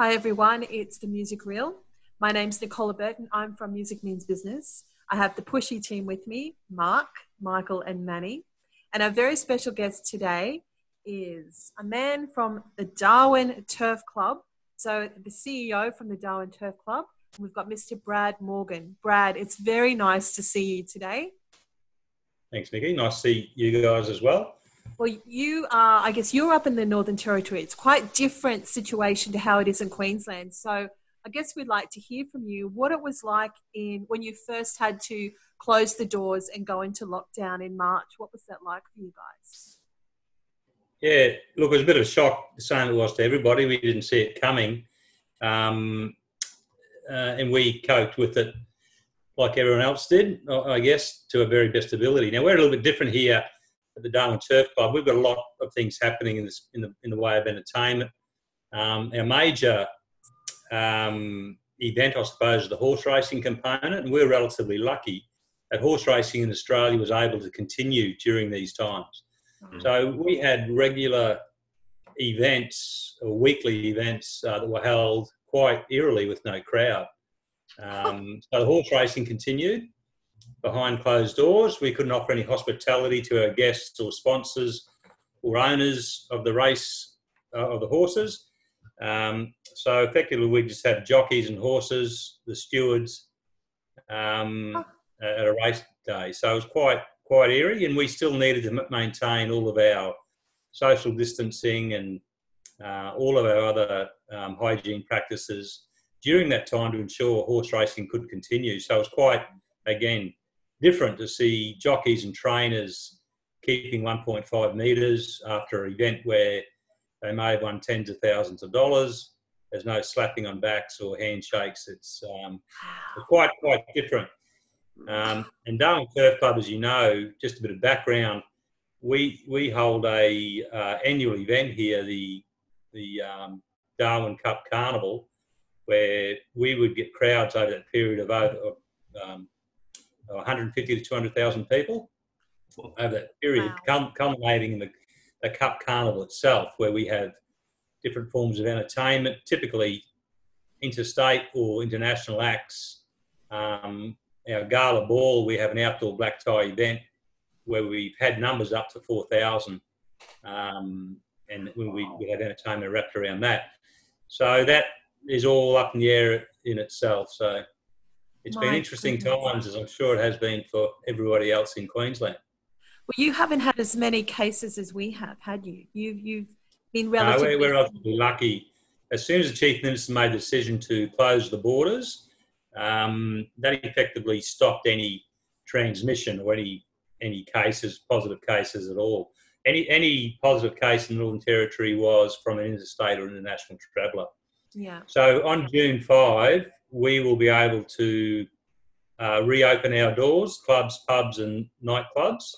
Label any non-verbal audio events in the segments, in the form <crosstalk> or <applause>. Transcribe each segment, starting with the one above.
Hi everyone, it's the Music Real. My name's Nicola Burton. I'm from Music Means Business. I have the Pushy team with me, Mark, Michael, and Manny. And our very special guest today is a man from the Darwin Turf Club. So, the CEO from the Darwin Turf Club. We've got Mr. Brad Morgan. Brad, it's very nice to see you today. Thanks, Nikki. Nice to see you guys as well. Well, you are, I guess you're up in the Northern Territory. It's quite different situation to how it is in Queensland. So I guess we'd like to hear from you what it was like in when you first had to close the doors and go into lockdown in March. What was that like for you guys? Yeah, look, it was a bit of a shock, the same it was to everybody. We didn't see it coming. Um, uh, and we coped with it like everyone else did, I guess, to a very best ability. Now, we're a little bit different here at the Darwin Turf Club, we've got a lot of things happening in, this, in, the, in the way of entertainment. Um, our major um, event, I suppose, is the horse racing component, and we're relatively lucky that horse racing in Australia was able to continue during these times. Mm-hmm. So we had regular events or weekly events uh, that were held quite eerily with no crowd. <laughs> Um, so the horse racing continued behind closed doors. We couldn't offer any hospitality to our guests or sponsors or owners of the race uh, of the horses. Um, so effectively, we just had jockeys and horses, the stewards, um, oh. at a race day. So it was quite quite eerie, and we still needed to maintain all of our social distancing and uh, all of our other um, hygiene practices during that time to ensure horse racing could continue. So it was quite, again, different to see jockeys and trainers keeping 1.5 metres after an event where they may have won tens of thousands of dollars. There's no slapping on backs or handshakes. It's um, quite quite different. Um, and Darwin Turf Club, as you know, just a bit of background, we we hold a uh, annual event here, the the um, Darwin Cup Carnival, where we would get crowds over that period of over um, 150 to 200,000 people over that period, wow. culminating in the, the Cup Carnival itself, where we have different forms of entertainment, typically interstate or international acts. Um, our gala ball, we have an outdoor black tie event where we've had numbers up to 4,000, um, and we, we had entertainment wrapped around that. So that is all up in the air in itself. So it's My been interesting goodness. times, as I'm sure it has been for everybody else in Queensland. Well, you haven't had as many cases as we have, had you? You've you've been relatively. No, we're, we're relatively lucky. As soon as the chief minister made the decision to close the borders, um, that effectively stopped any transmission or any any cases, positive cases at all. Any any positive case in the Northern Territory was from an interstate or international traveller. Yeah. So on June five, we will be able to uh, reopen our doors, clubs, pubs, and nightclubs.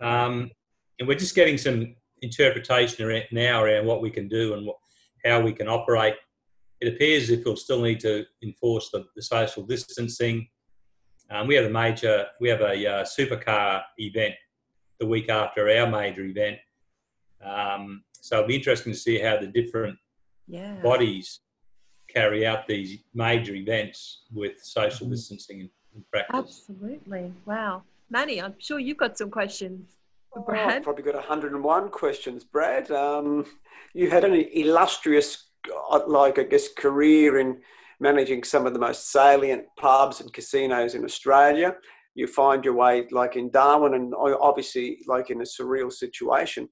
Um, and we're just getting some interpretation around, now around what we can do and what, how we can operate. It appears if we'll still need to enforce the, the social distancing. Um, we have a major, we have a uh, supercar event the week after our major event. Um, so it'll be interesting to see how the different yeah. bodies carry out these major events with social mm-hmm. distancing in, practice. Absolutely. Wow. Manny, I'm sure you've got some questions. Oh, I've probably got 101 questions, Brad. Um, you had an illustrious, uh, like I guess, career in managing some of the most salient pubs and casinos in Australia. You find your way, like in Darwin, and obviously, like in a surreal situation.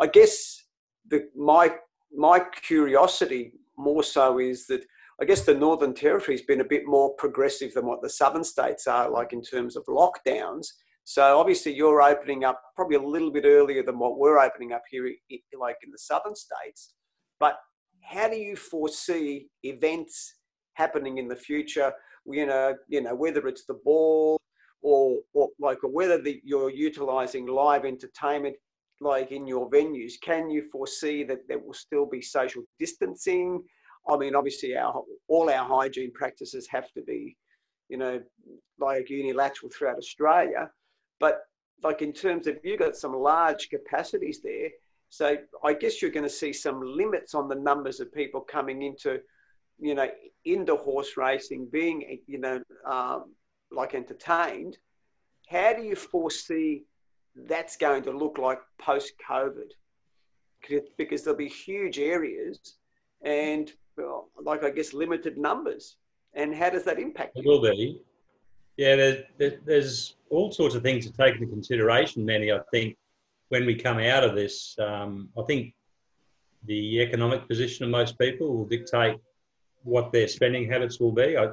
I guess the my my curiosity more so is that I guess the Northern Territory has been a bit more progressive than what the southern states are, like in terms of lockdowns. So obviously, you're opening up probably a little bit earlier than what we're opening up here, like in the southern states. But how do you foresee events happening in the future? You know, you know whether it's the ball or, or like or whether the, you're utilizing live entertainment like in your venues, can you foresee that there will still be social distancing? I mean, obviously, our all our hygiene practices have to be, you know, like unilateral throughout Australia. But like in terms of you've got some large capacities there, So I guess you're going to see some limits on the numbers of people coming into, you know, into horse racing, being, you know, um, like entertained. How do you foresee that's going to look like post COVID? Because there'll be huge areas and, well, like I guess, limited numbers. And how does that impact? It will be. Yeah, there's, there's all sorts of things to take into consideration, Manny. I think when we come out of this, um, I think the economic position of most people will dictate what their spending habits will be. I,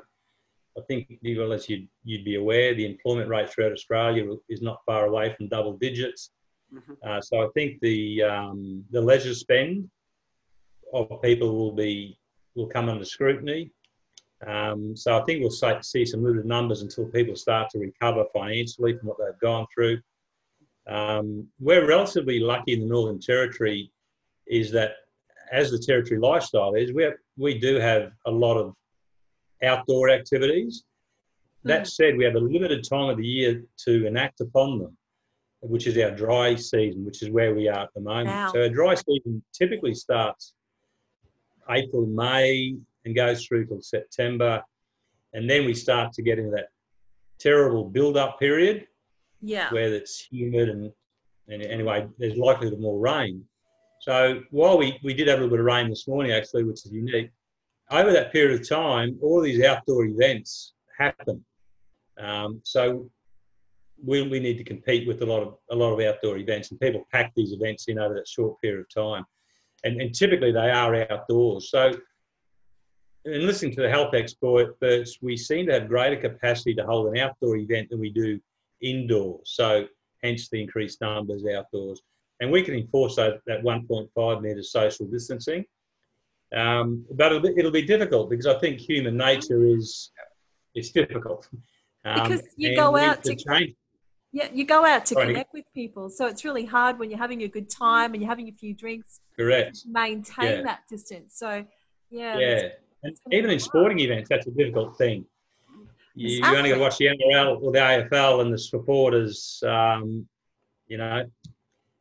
I think, well, as you'd, you'd be aware, the employment rate throughout Australia is not far away from double digits. Mm-hmm. Uh, so I think the um, the leisure spend of people will be will come under scrutiny. Um, so I think we'll see some limited numbers until people start to recover financially from what they've gone through. Um, we're relatively lucky in the Northern Territory, is that as the territory lifestyle is, we have, we do have a lot of outdoor activities. That hmm. said, we have a limited time of the year to enact upon them, which is our dry season, which is where we are at the moment. Wow. So our dry season typically starts April, May, and goes through till September, and then we start to get into that terrible build-up period yeah. where it's humid and, and anyway, there's likely to be more rain. So while we, we did have a little bit of rain this morning, actually, which is unique, over that period of time, all these outdoor events happen. Um, so we, we need to compete with a lot of a lot of outdoor events, and people pack these events in over that short period of time, and, and typically they are outdoors. So, in listening to the health experts, we seem to have greater capacity to hold an outdoor event than we do indoors. So hence the increased numbers outdoors. And we can enforce that, that 1.5 meter social distancing. Um, but it'll be, it'll be, difficult because I think human nature is it's difficult. Um, because you go out to change. Yeah, you go out to Sorry. connect with people. So it's really hard when you're having a good time and you're having a few drinks. Correct. maintain yeah. that distance. So yeah. Yeah. And even in sporting events, that's a difficult thing you, exactly. you only got to watch the NRL or the AFL and the supporters. Um, you know,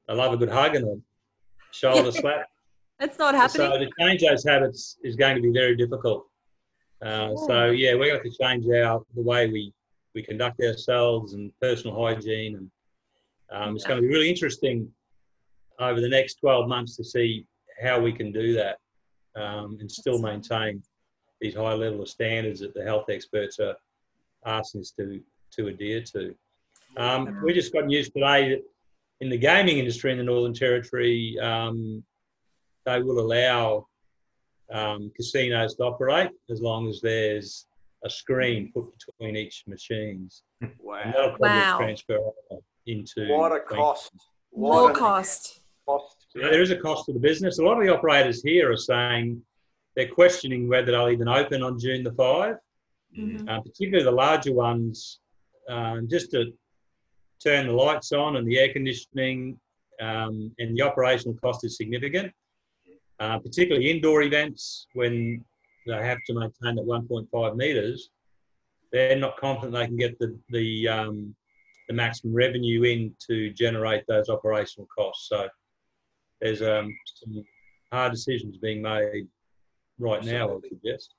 they love a good hug and a <laughs> shoulder slap. That's not happening. So to change those habits is going to be very difficult. Uh, so yeah, we're going to change our the way we we conduct ourselves and personal hygiene, and um, it's going to be really interesting over the next 12 months to see how we can do that um, and still maintain these high level of standards that the health experts are asking us to, to adhere to. Um, we just got news today that in the gaming industry in the Northern Territory, um, they will allow um, casinos to operate as long as there's a screen put between each machines. Wow. And that'll probably wow. transfer into. What a cost. What More cost. cost. So there is a cost to the business. A lot of the operators here are saying they're questioning whether they'll even open on June the 5 mm-hmm. uh, particularly the larger ones, uh, just to turn the lights on and the air conditioning, um, and the operational cost is significant. Uh, particularly indoor events when they have to maintain at 1.5 metres, they're not confident they can get the the, um, the maximum revenue in to generate those operational costs. So there's um, some hard decisions being made right now, I would suggest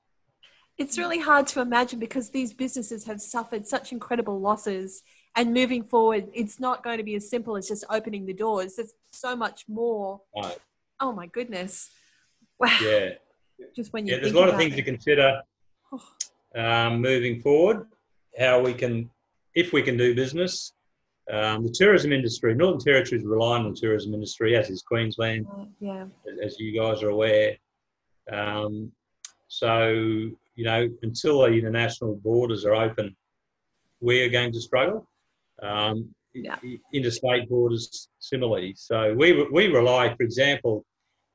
it's really hard to imagine because these businesses have suffered such incredible losses and moving forward it's not going to be as simple as just opening the doors there's so much more right. Oh my goodness. Wow. Yeah just when you yeah there's a lot of things it. to consider um, moving forward how we can if we can do business. Um, the tourism industry northern territory is relying on the tourism industry as is queensland uh, yeah. as you guys are aware. Um, so you know, until the international borders are open, we are going to struggle. Um, yeah. Interstate borders similarly. So we, we rely, for example,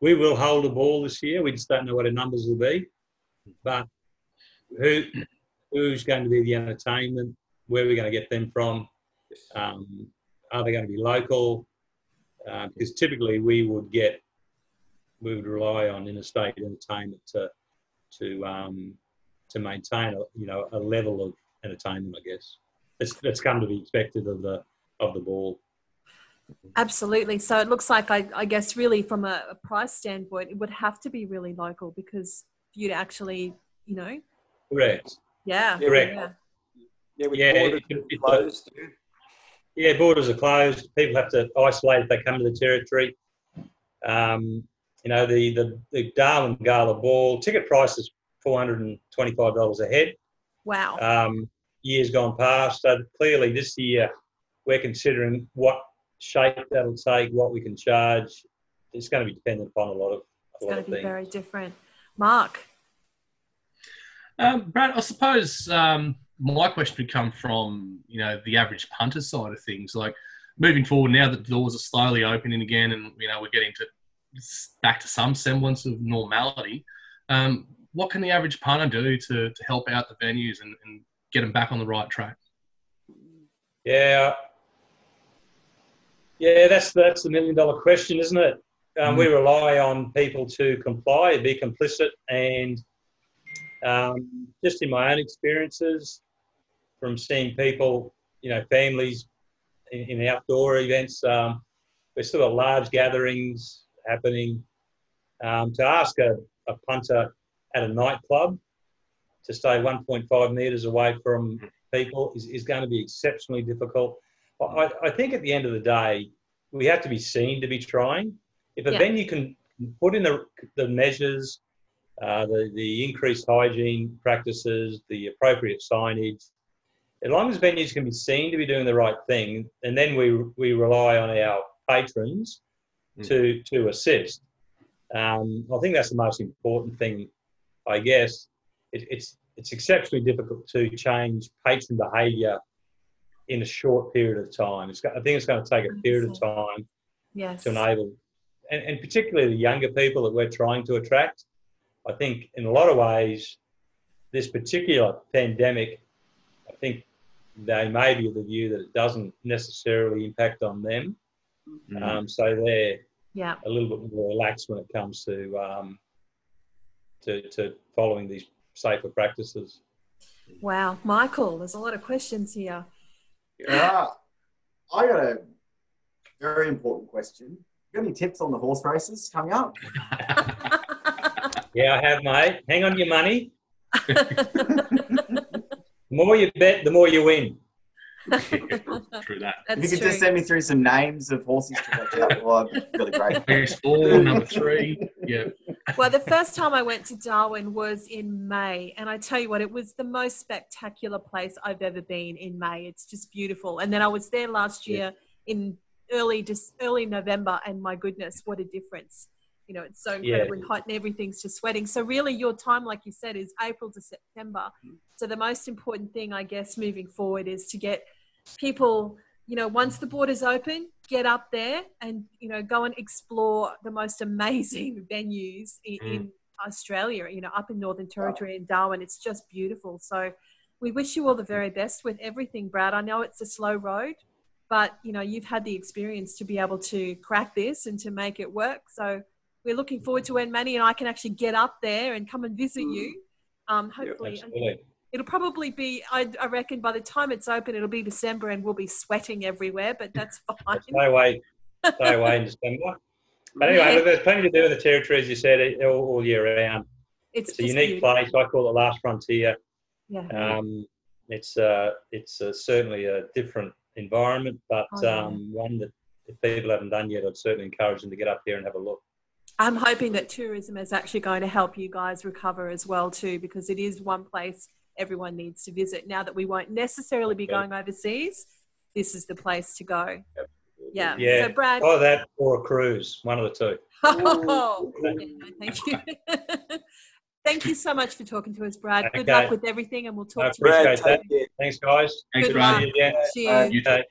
we will hold a ball this year. We just don't know what our numbers will be. But who who's going to be the entertainment? Where are we going to get them from? Um, are they going to be local? Uh, because typically we would get, we would rely on interstate entertainment to, to um, to maintain a you know a level of entertainment. I guess that's that's come to be expected of the of the ball. Absolutely. So it looks like, I, I guess, really from a, a, price standpoint, it would have to be really local because for you to actually, you know. Correct. Yeah. Correct. Yeah. Yeah, Yeah, borders it- it- closed. Yeah, borders are closed. People have to isolate if they come to the territory. Um, you know, the, the, the Darwin Gala Ball ticket price is $425 a head. Wow. Um, years gone past, so clearly this year we're considering what shape that'll take, what we can charge. It's going to be dependent upon a lot of, a it's lot going to be things. very different. Mark. Um, Brad, I suppose um, my question would come from you know the average punter side of things. Like moving forward, now that the doors are slowly opening again, and you know we're getting to back to some semblance of normality. Um, what can the average punter do to, to help out the venues and, and get them back on the right track? Yeah, yeah, that's that's the million dollar question, isn't it? Um, We rely on people to comply, be complicit, and um, just in my own experiences, from seeing people, you know, families in, in outdoor events, um, we've still got large gatherings happening. Um, to ask a, a punter at a nightclub to stay 1.5 metres away from people is, is going to be exceptionally difficult. I, I think at the end of the day, we have to be seen to be trying. If a Yeah. venue can put in the, the measures, uh, the, the increased hygiene practices, the appropriate signage, as long as venues can be seen to be doing the right thing, and then we, we rely on our patrons to, to assist. Um, I think that's the most important thing, I guess. It, it's, it's exceptionally difficult to change patron behaviour in a short period of time. It's got, I think it's going to take a period of time Yes. to enable, and, and particularly the younger people that we're trying to attract. I think in a lot of ways, this particular pandemic, I think they may be of the view that it doesn't necessarily impact on them. Um, so they're Yeah. a little bit more relaxed when it comes to, um, to, to following these safer practices. Wow. Michael, there's a lot of questions here. Yeah. I got a very important question. Got any tips on the horse races coming up? <laughs> Yeah, I have, mate. Hang on your money. The more you bet, the more you win. <laughs> True that. That's if you could true. just send me through some names of horses to watch out for, I'd be really great. Best four, number three. Yeah. Well, the first time I went to Darwin was in May, and I tell you what, it was the most spectacular place I've ever been in May. It's just beautiful. And then I was there last year in early just early November, and my goodness, what a difference! You know, it's so Yeah. incredibly hot, and everything's just sweating. So really, your time, like you said, is April to September. So the most important thing, I guess, moving forward is to get people you know once the borders open get up there and you know go and explore the most amazing <laughs> venues in, Mm. in australia you know up in northern territory in darwin. It's just beautiful. So we wish you all the very best with everything brad. I know it's a slow road but you know you've had the experience to be able to crack this and to make it work. So we're looking forward to when manny and i can actually get up there and come and visit you um, hopefully. Absolutely. It'll probably be, I, I reckon, by the time it's open, it'll be December and we'll be sweating everywhere, but that's fine. Stay away, stay away in December. But anyway, look, there's plenty to do in the territory, as you said, all, all year round. It's, It's a unique beautiful. place. I call it Last Frontier. Yeah. Um, it's uh, it's uh, certainly a different environment, but Oh, yeah. um, one that if people haven't done yet, I'd certainly encourage them to get up there and have a look. I'm hoping that tourism is actually going to help you guys recover as well too, because it is one place everyone needs to visit. Now that we won't necessarily be going overseas, this is the place to go. Yeah. Yeah. So Brad, Either that or a cruise, one of the two. oh, thank you. <laughs> thank you so much for talking to us, Brad. Good Okay. luck with everything, and we'll I talk to you. appreciate Brad, that. Thanks, guys. Thanks, Good Brad. luck. Yeah. Cheers. You too. Okay.